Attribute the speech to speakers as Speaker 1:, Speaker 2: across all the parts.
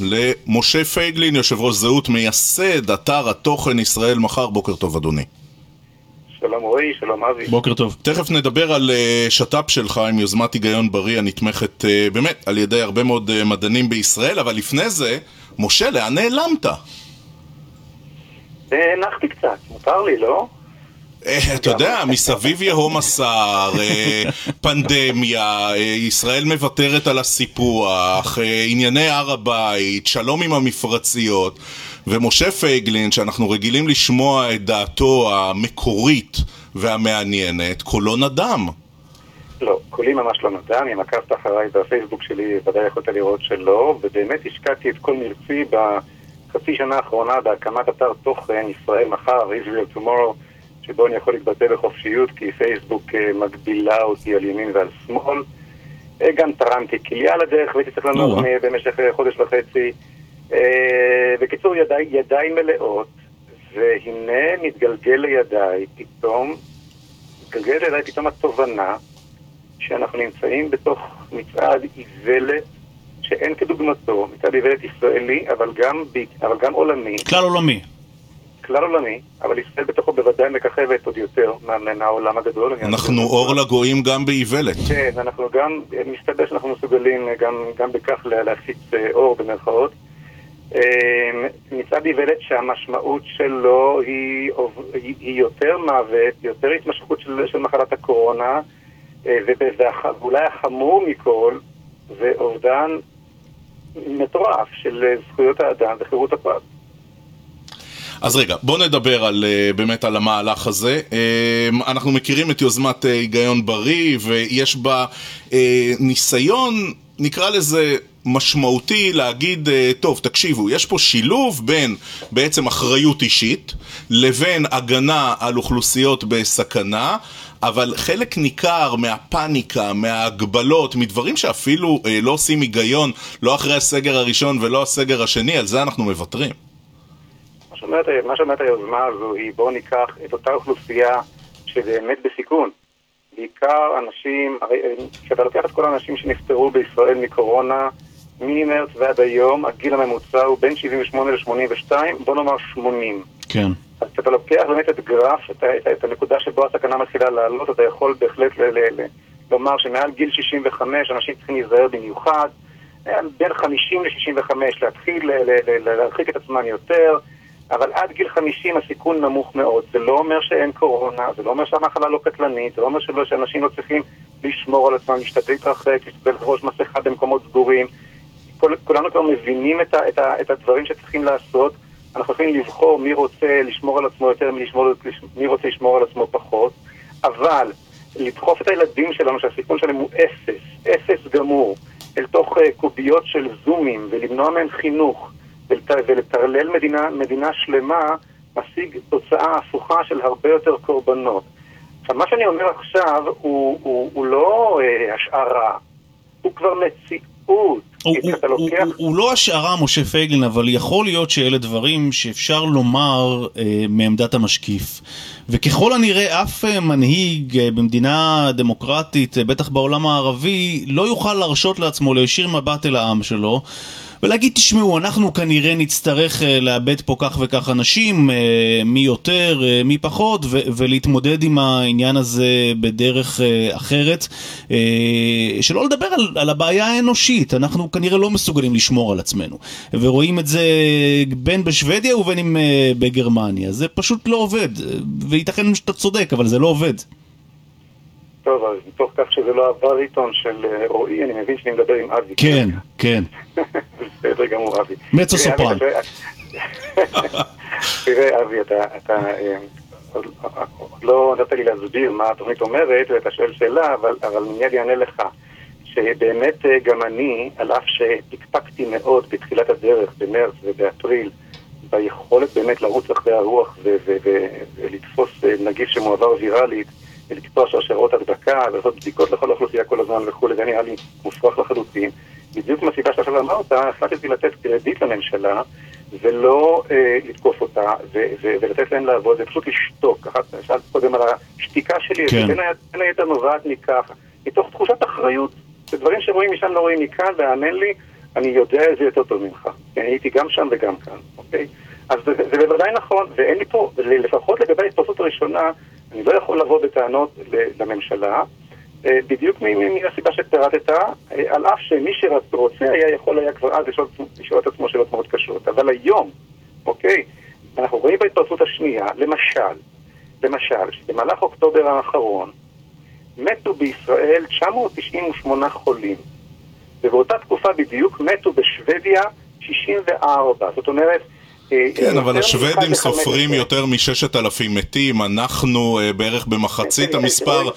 Speaker 1: למשה פייגלין, יושב ראש זהות, מייסד אתר התוכן ישראל מחר. בוקר טוב, אדוני.
Speaker 2: שלום רועי, שלום אבי.
Speaker 3: בוקר טוב.
Speaker 1: תכף נדבר על uh, שת"פ שלך עם יוזמת היגיון בריא הנתמכת uh, באמת על ידי הרבה מאוד uh, מדענים בישראל, אבל לפני זה, משה, לאן נעלמת?
Speaker 2: הנחתי קצת, מותר לי, לא?
Speaker 1: אתה יודע, מסביב יהום הסער, פנדמיה, ישראל מוותרת על הסיפוח, ענייני הר הבית, שלום עם המפרציות, ומשה פייגלין, שאנחנו רגילים לשמוע את דעתו המקורית והמעניינת, קולו נדם.
Speaker 2: לא, קולי ממש לא נדם, אם עקבת אחריי בפייסבוק שלי, ודאי יכולת לראות שלא, ובאמת השקעתי את כל מרצי בחצי שנה האחרונה בהקמת אתר תוכן ישראל מחר, Israel Tomorrow, שבו אני יכול להתבטא בחופשיות, כי פייסבוק מגבילה אותי על ימין ועל שמאל. גם תרמתי כליה לדרך והייתי צריך לנוח במשך חודש וחצי. בקיצור, ידיי, ידיים מלאות, והנה מתגלגל לידיי פתאום, מתגלגל לידיי פתאום התובנה שאנחנו נמצאים בתוך מצעד איוולת שאין כדוגמתו, מצעד איוולת ישראלי, אבל גם, אבל גם עולמי.
Speaker 3: כלל עולמי.
Speaker 2: כלל עולמי, אבל ישראל בתוכו בוודאי מככבת עוד יותר מהעולם הגדול.
Speaker 1: אנחנו אור לגויים גם באיוולת.
Speaker 2: כן, אנחנו גם, מסתבר שאנחנו מסוגלים גם, גם בכך להפיץ אור במרכאות. מצעד איוולת שהמשמעות שלו היא, היא יותר מוות, יותר התמשכות של, של מחלת הקורונה, ואולי החמור מכל זה אובדן מטורף של זכויות האדם וחירות הפרט.
Speaker 1: אז רגע, בוא נדבר על, באמת על המהלך הזה. אנחנו מכירים את יוזמת היגיון בריא, ויש בה ניסיון, נקרא לזה משמעותי להגיד, טוב, תקשיבו, יש פה שילוב בין בעצם אחריות אישית לבין הגנה על אוכלוסיות בסכנה, אבל חלק ניכר מהפאניקה, מההגבלות, מדברים שאפילו אה, לא עושים היגיון, לא אחרי הסגר הראשון ולא הסגר השני, על זה אנחנו מוותרים.
Speaker 2: מה שאומרת היוזמה הזו היא בואו ניקח את אותה אוכלוסייה שבאמת בסיכון. בעיקר אנשים, כשאתה לוקח את כל האנשים שנפטרו בישראל מקורונה, ממרץ ועד היום, הגיל הממוצע הוא בין 78 ל-82, בוא נאמר 80.
Speaker 3: כן.
Speaker 2: אז כשאתה לוקח באמת את גרף, את, את, את הנקודה שבו הסכנה מתחילה לעלות, אתה יכול בהחלט ל, ל, ל, לומר שמעל גיל 65 אנשים צריכים להיזהר במיוחד, בין 50 ל-65 להתחיל ל, ל, ל, להרחיק את עצמם יותר, אבל עד גיל 50 הסיכון נמוך מאוד. זה לא אומר שאין קורונה, זה לא אומר שהמחלה לא קטלנית, זה לא אומר שלא, שאנשים לא צריכים לשמור על עצמם, להשתדל להתרחק, להסתכל ראש מסכה במקומות סגורים. כל, כולנו כבר מבינים את, ה, את, ה, את הדברים שצריכים לעשות. אנחנו יכולים לבחור מי רוצה לשמור על עצמו יותר, מי, לשמור, מי רוצה לשמור על עצמו פחות, אבל לדחוף את הילדים שלנו, שהסיכון שלהם הוא אפס, אפס גמור, אל תוך uh, קוביות של זומים, ולמנוע מהם חינוך, ולטרלל מדינה, מדינה שלמה, משיג תוצאה הפוכה של הרבה יותר קורבנות. עכשיו, מה שאני אומר עכשיו הוא, הוא, הוא לא uh, השערה, הוא כבר מציאות.
Speaker 3: הוא, הוא, הוא, הוא, הוא לא השערה, משה פייגלין, אבל יכול להיות שאלה דברים שאפשר לומר אה, מעמדת המשקיף. וככל הנראה אף אה, מנהיג אה, במדינה דמוקרטית, אה, בטח בעולם הערבי, לא יוכל להרשות לעצמו להישיר מבט אל העם שלו. ולהגיד, תשמעו, אנחנו כנראה נצטרך לאבד פה כך וכך אנשים, מי יותר, מי פחות, ו- ולהתמודד עם העניין הזה בדרך אחרת. שלא לדבר על, על הבעיה האנושית, אנחנו כנראה לא מסוגלים לשמור על עצמנו. ורואים את זה בין בשוודיה ובין אם בגרמניה. זה פשוט לא עובד, וייתכן שאתה צודק, אבל זה לא עובד.
Speaker 2: טוב, אז מתוך כך שזה לא הבריטון של רועי, אני מבין שאני מדבר עם אבי.
Speaker 3: כן, כן.
Speaker 2: בסדר גמור, אבי.
Speaker 3: מצו סופרן.
Speaker 2: תראה, אבי, אתה לא נתת לי להסביר מה התוכנית אומרת, ואתה שואל שאלה, אבל מיד אענה לך. שבאמת גם אני, על אף שהקפקתי מאוד בתחילת הדרך, במרץ ובאפריל, ביכולת באמת לרוץ אחרי הרוח ולתפוס נגיף שמועבר ויראלית, ולקטוע שרשרות הדבקה, ולעשות בדיקות לכל האוכלוסייה כל הזמן וכולי, זה נראה לי מופרך לחלוטין. בדיוק מהסיבה שעכשיו אמרת, החלטתי לתת קרדיט לממשלה, ולא אה, לתקוף אותה, ו- ו- ולתת להם לעבוד, זה פשוט לשתוק. ככה שאלת קודם על השתיקה שלי, כן. בין היתר נובעת מכך, מתוך תחושת אחריות. זה דברים שרואים משם לא רואים מכאן, והאמן לי, אני יודע את זה יותר טוב ממך. אני הייתי גם שם וגם כאן, אוקיי? אז זה, זה בוודאי נכון, ואין לי פה, לפחות לגבי ההתפרצות הראשונה, אני לא יכול לבוא בטענות לממשלה, אה, בדיוק מהסיבה שפירטת, אה, על אף שמי שרוצה היה יכול היה כבר אז לשאול, לשאול את עצמו שאלות מאוד קשות. אבל היום, אוקיי, אנחנו רואים בהתפרצות השנייה, למשל, למשל, שבמהלך אוקטובר האחרון מתו בישראל 998 חולים, ובאותה תקופה בדיוק מתו בשוודיה 64. זאת אומרת,
Speaker 1: אה, כן, אבל השוודים סופרים יותר מששת אלפים מתים, אנחנו אה, בערך במחצית המספר.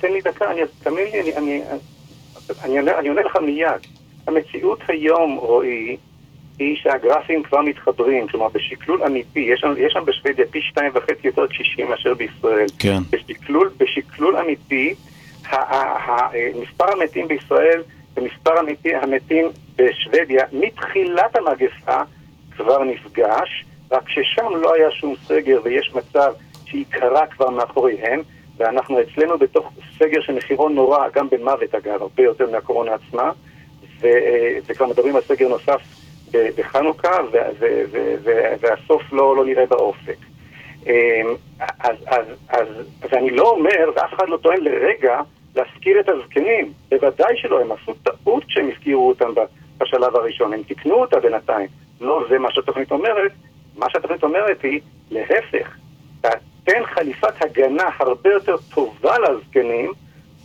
Speaker 2: תן לי דקה, תאמין לי, אני עונה לך מיד. המציאות היום, רועי, היא שהגרפים כבר מתחברים, כלומר בשקלול אמיתי, יש שם בשוודיה פי שתיים וחצי יותר קשישים מאשר בישראל.
Speaker 3: כן.
Speaker 2: בשקלול אמיתי, מספר המתים בישראל ומספר המתים בשוודיה מתחילת המגפה כבר נפגש, רק ששם לא היה שום סגר ויש מצב שעיקרה כבר מאחוריהם, ואנחנו אצלנו בתוך סגר שמחירו נורא, גם במוות אגב, הרבה יותר מהקורונה עצמה, ו, וכבר מדברים על סגר נוסף בחנוכה, ו, ו, ו, ו, והסוף לא, לא נראה באופק. אמ, אז, אז, אז, אז אני לא אומר, ואף אחד לא טוען לרגע, להזכיר את הזקנים. בוודאי שלא, הם עשו טעות כשהם הזכירו אותם בשלב הראשון, הם תיקנו אותה בינתיים. לא זה מה שהתוכנית אומרת, מה שהתוכנית אומרת היא, להפך, תן חליפת הגנה הרבה יותר טובה לזקנים,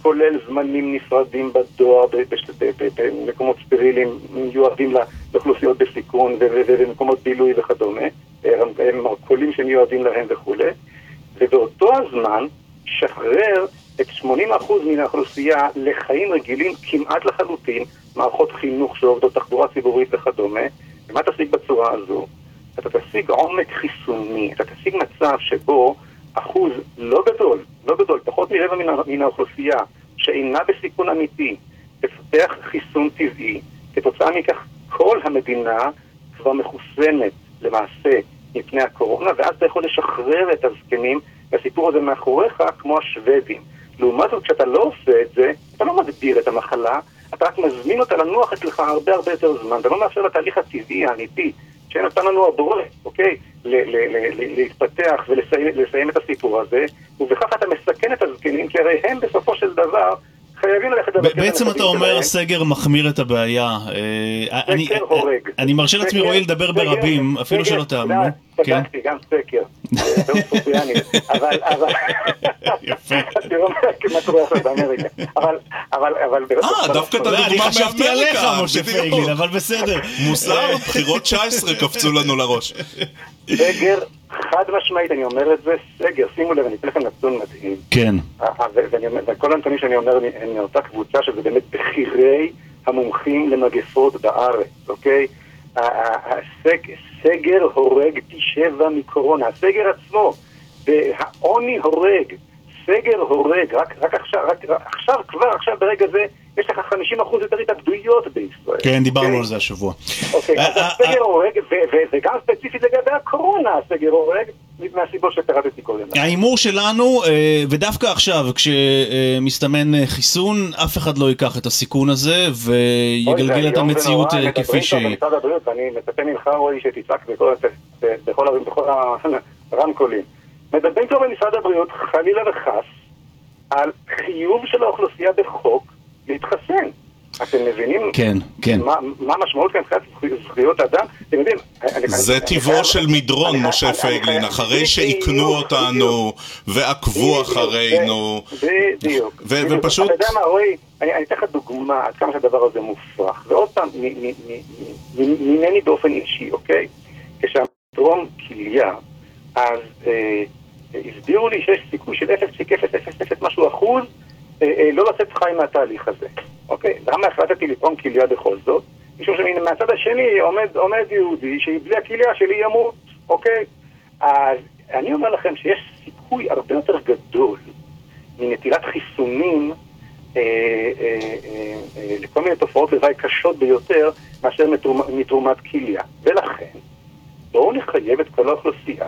Speaker 2: כולל זמנים נפרדים בדואר, במקומות סטריליים מיועדים לאוכלוסיות בסיכון ובמקומות בילוי וכדומה, מרכולים שמיועדים להם וכולי, ובאותו הזמן שחרר את 80% מן האוכלוסייה לחיים רגילים כמעט לחלוטין, מערכות חינוך שעובדות תחבורה ציבורית וכדומה, ומה תשיג בצורה הזו? אתה תשיג עומק חיסוני, אתה תשיג מצב שבו אחוז לא גדול, לא גדול, פחות מרבע מן, האוכלוסייה שאינה בסיכון אמיתי, תפתח חיסון טבעי, כתוצאה מכך כל המדינה כבר מחוסנת למעשה מפני הקורונה, ואז אתה יכול לשחרר את הזקנים, והסיפור הזה מאחוריך כמו השוודים. לעומת זאת, כשאתה לא עושה את זה, אתה לא מגדיר את המחלה, אתה רק מזמין אותה לנוח אצלך הרבה הרבה יותר זמן, אתה לא מאפשר לתהליך הטבעי, האמיתי, שנתן לנו הבורא, אוקיי? להתפתח ולסיים את הסיפור הזה, ובכך אתה מסכן את הזקנים, כי הרי הם בסופו של דבר חייבים ללכת לבקר
Speaker 3: בעצם אתה אומר סגר מחמיר את הבעיה.
Speaker 2: אה, סקר הורג.
Speaker 3: אני מרשה לעצמי רועי לדבר ברבים, אפילו שלא תאמנו.
Speaker 2: בדקתי גם סקר. אבל, אבל...
Speaker 3: יפה.
Speaker 2: תראו מה קורה עכשיו באמריקה. אבל, אבל, אבל...
Speaker 1: אה, דווקא את הדוגמה
Speaker 3: אני חשבתי עליך, משה. פייגלין, אבל בסדר.
Speaker 1: מוסר, בחירות 19 קפצו לנו לראש.
Speaker 2: סגר, חד משמעית, אני אומר את זה, סגר, שימו לב, אני אתן לכם נתון מדהים.
Speaker 3: כן.
Speaker 2: וכל הנתונים שאני אומר הם מאותה קבוצה שזה באמת בכירי המומחים למגפות בארץ, אוקיי? הסגר הורג פי שבע מקורונה, הסגר עצמו, העוני הורג, סגר הורג, רק, רק עכשיו, רק, עכשיו, כבר עכשיו ברגע זה, יש לך 50% יותר התאבדויות בישראל.
Speaker 3: כן, דיברנו okay? על זה השבוע.
Speaker 2: אוקיי, אז הסגר הורג, וגם ספציפית לגבי הקורונה הסגר הורג, מהסיבות שפירטתי קודם.
Speaker 3: ההימור שלנו, ודווקא עכשיו, כשמסתמן חיסון, אף אחד לא ייקח את הסיכון הזה, ויגלגל את המציאות כפי שהיא.
Speaker 2: משרד הבריאות, ואני מצפה ממך, רועי, שתצעק בכל הרמקולים. מדברים כבר במשרד הבריאות, חלילה וחס, על חיוב של האוכלוסייה בחוק להתחסן. אתם מבינים
Speaker 3: כן, כן.
Speaker 2: מה, מה המשמעות כאן מבחינת זכויות אדם? אתם יודעים...
Speaker 1: זה טבעו של מדרון, משה פייגלין, אחרי שאיכנו אותנו ועקבו אחרינו.
Speaker 2: בדיוק.
Speaker 1: ופשוט...
Speaker 2: אתה יודע מה, רועי, אני אתן לך דוגמה עד כמה שהדבר הזה מופרך. ועוד פעם, ממני באופן אישי, אוקיי? כשהדרום כליה, אז הסבירו לי שיש סיכוי של 0.000 משהו אחוז לא לצאת חי מהתהליך הזה. אוקיי? למה החלטתי לתרום כליה בכל זאת? משום שמהצד השני עומד, עומד יהודי שבלי הכליה שלי ימות, אוקיי? אז אני אומר לכם שיש סיכוי הרבה יותר גדול מנטילת חיסונים אה, אה, אה, אה, לכל מיני תופעות לוואי קשות ביותר מאשר מתרומ, מתרומת כליה. ולכן, בואו נחייב את כל האוכלוסייה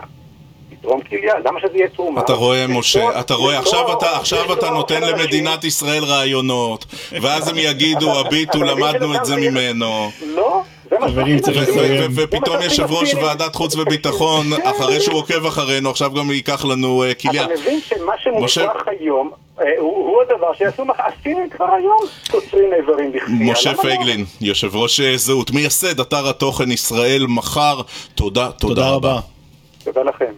Speaker 2: לתרום כליה, למה שזה יהיה תרומה?
Speaker 1: אתה רואה, משה, אתה רואה, עכשיו אתה נותן למדינת ישראל רעיונות, ואז הם יגידו, הביטו, למדנו את זה ממנו.
Speaker 2: לא.
Speaker 3: חברים, צריך לסיים.
Speaker 1: ופתאום יושב ראש ועדת חוץ וביטחון, אחרי שהוא עוקב אחרינו, עכשיו גם ייקח לנו כליה.
Speaker 2: אתה מבין שמה שמוכרח היום... הוא הדבר שיעשו, הסינים כבר היום קוצרים איברים בכפייה.
Speaker 1: משה פייגלין, יושב ראש זהות, מייסד אתר התוכן ישראל מחר, תודה, תודה רבה.
Speaker 2: תודה לכם.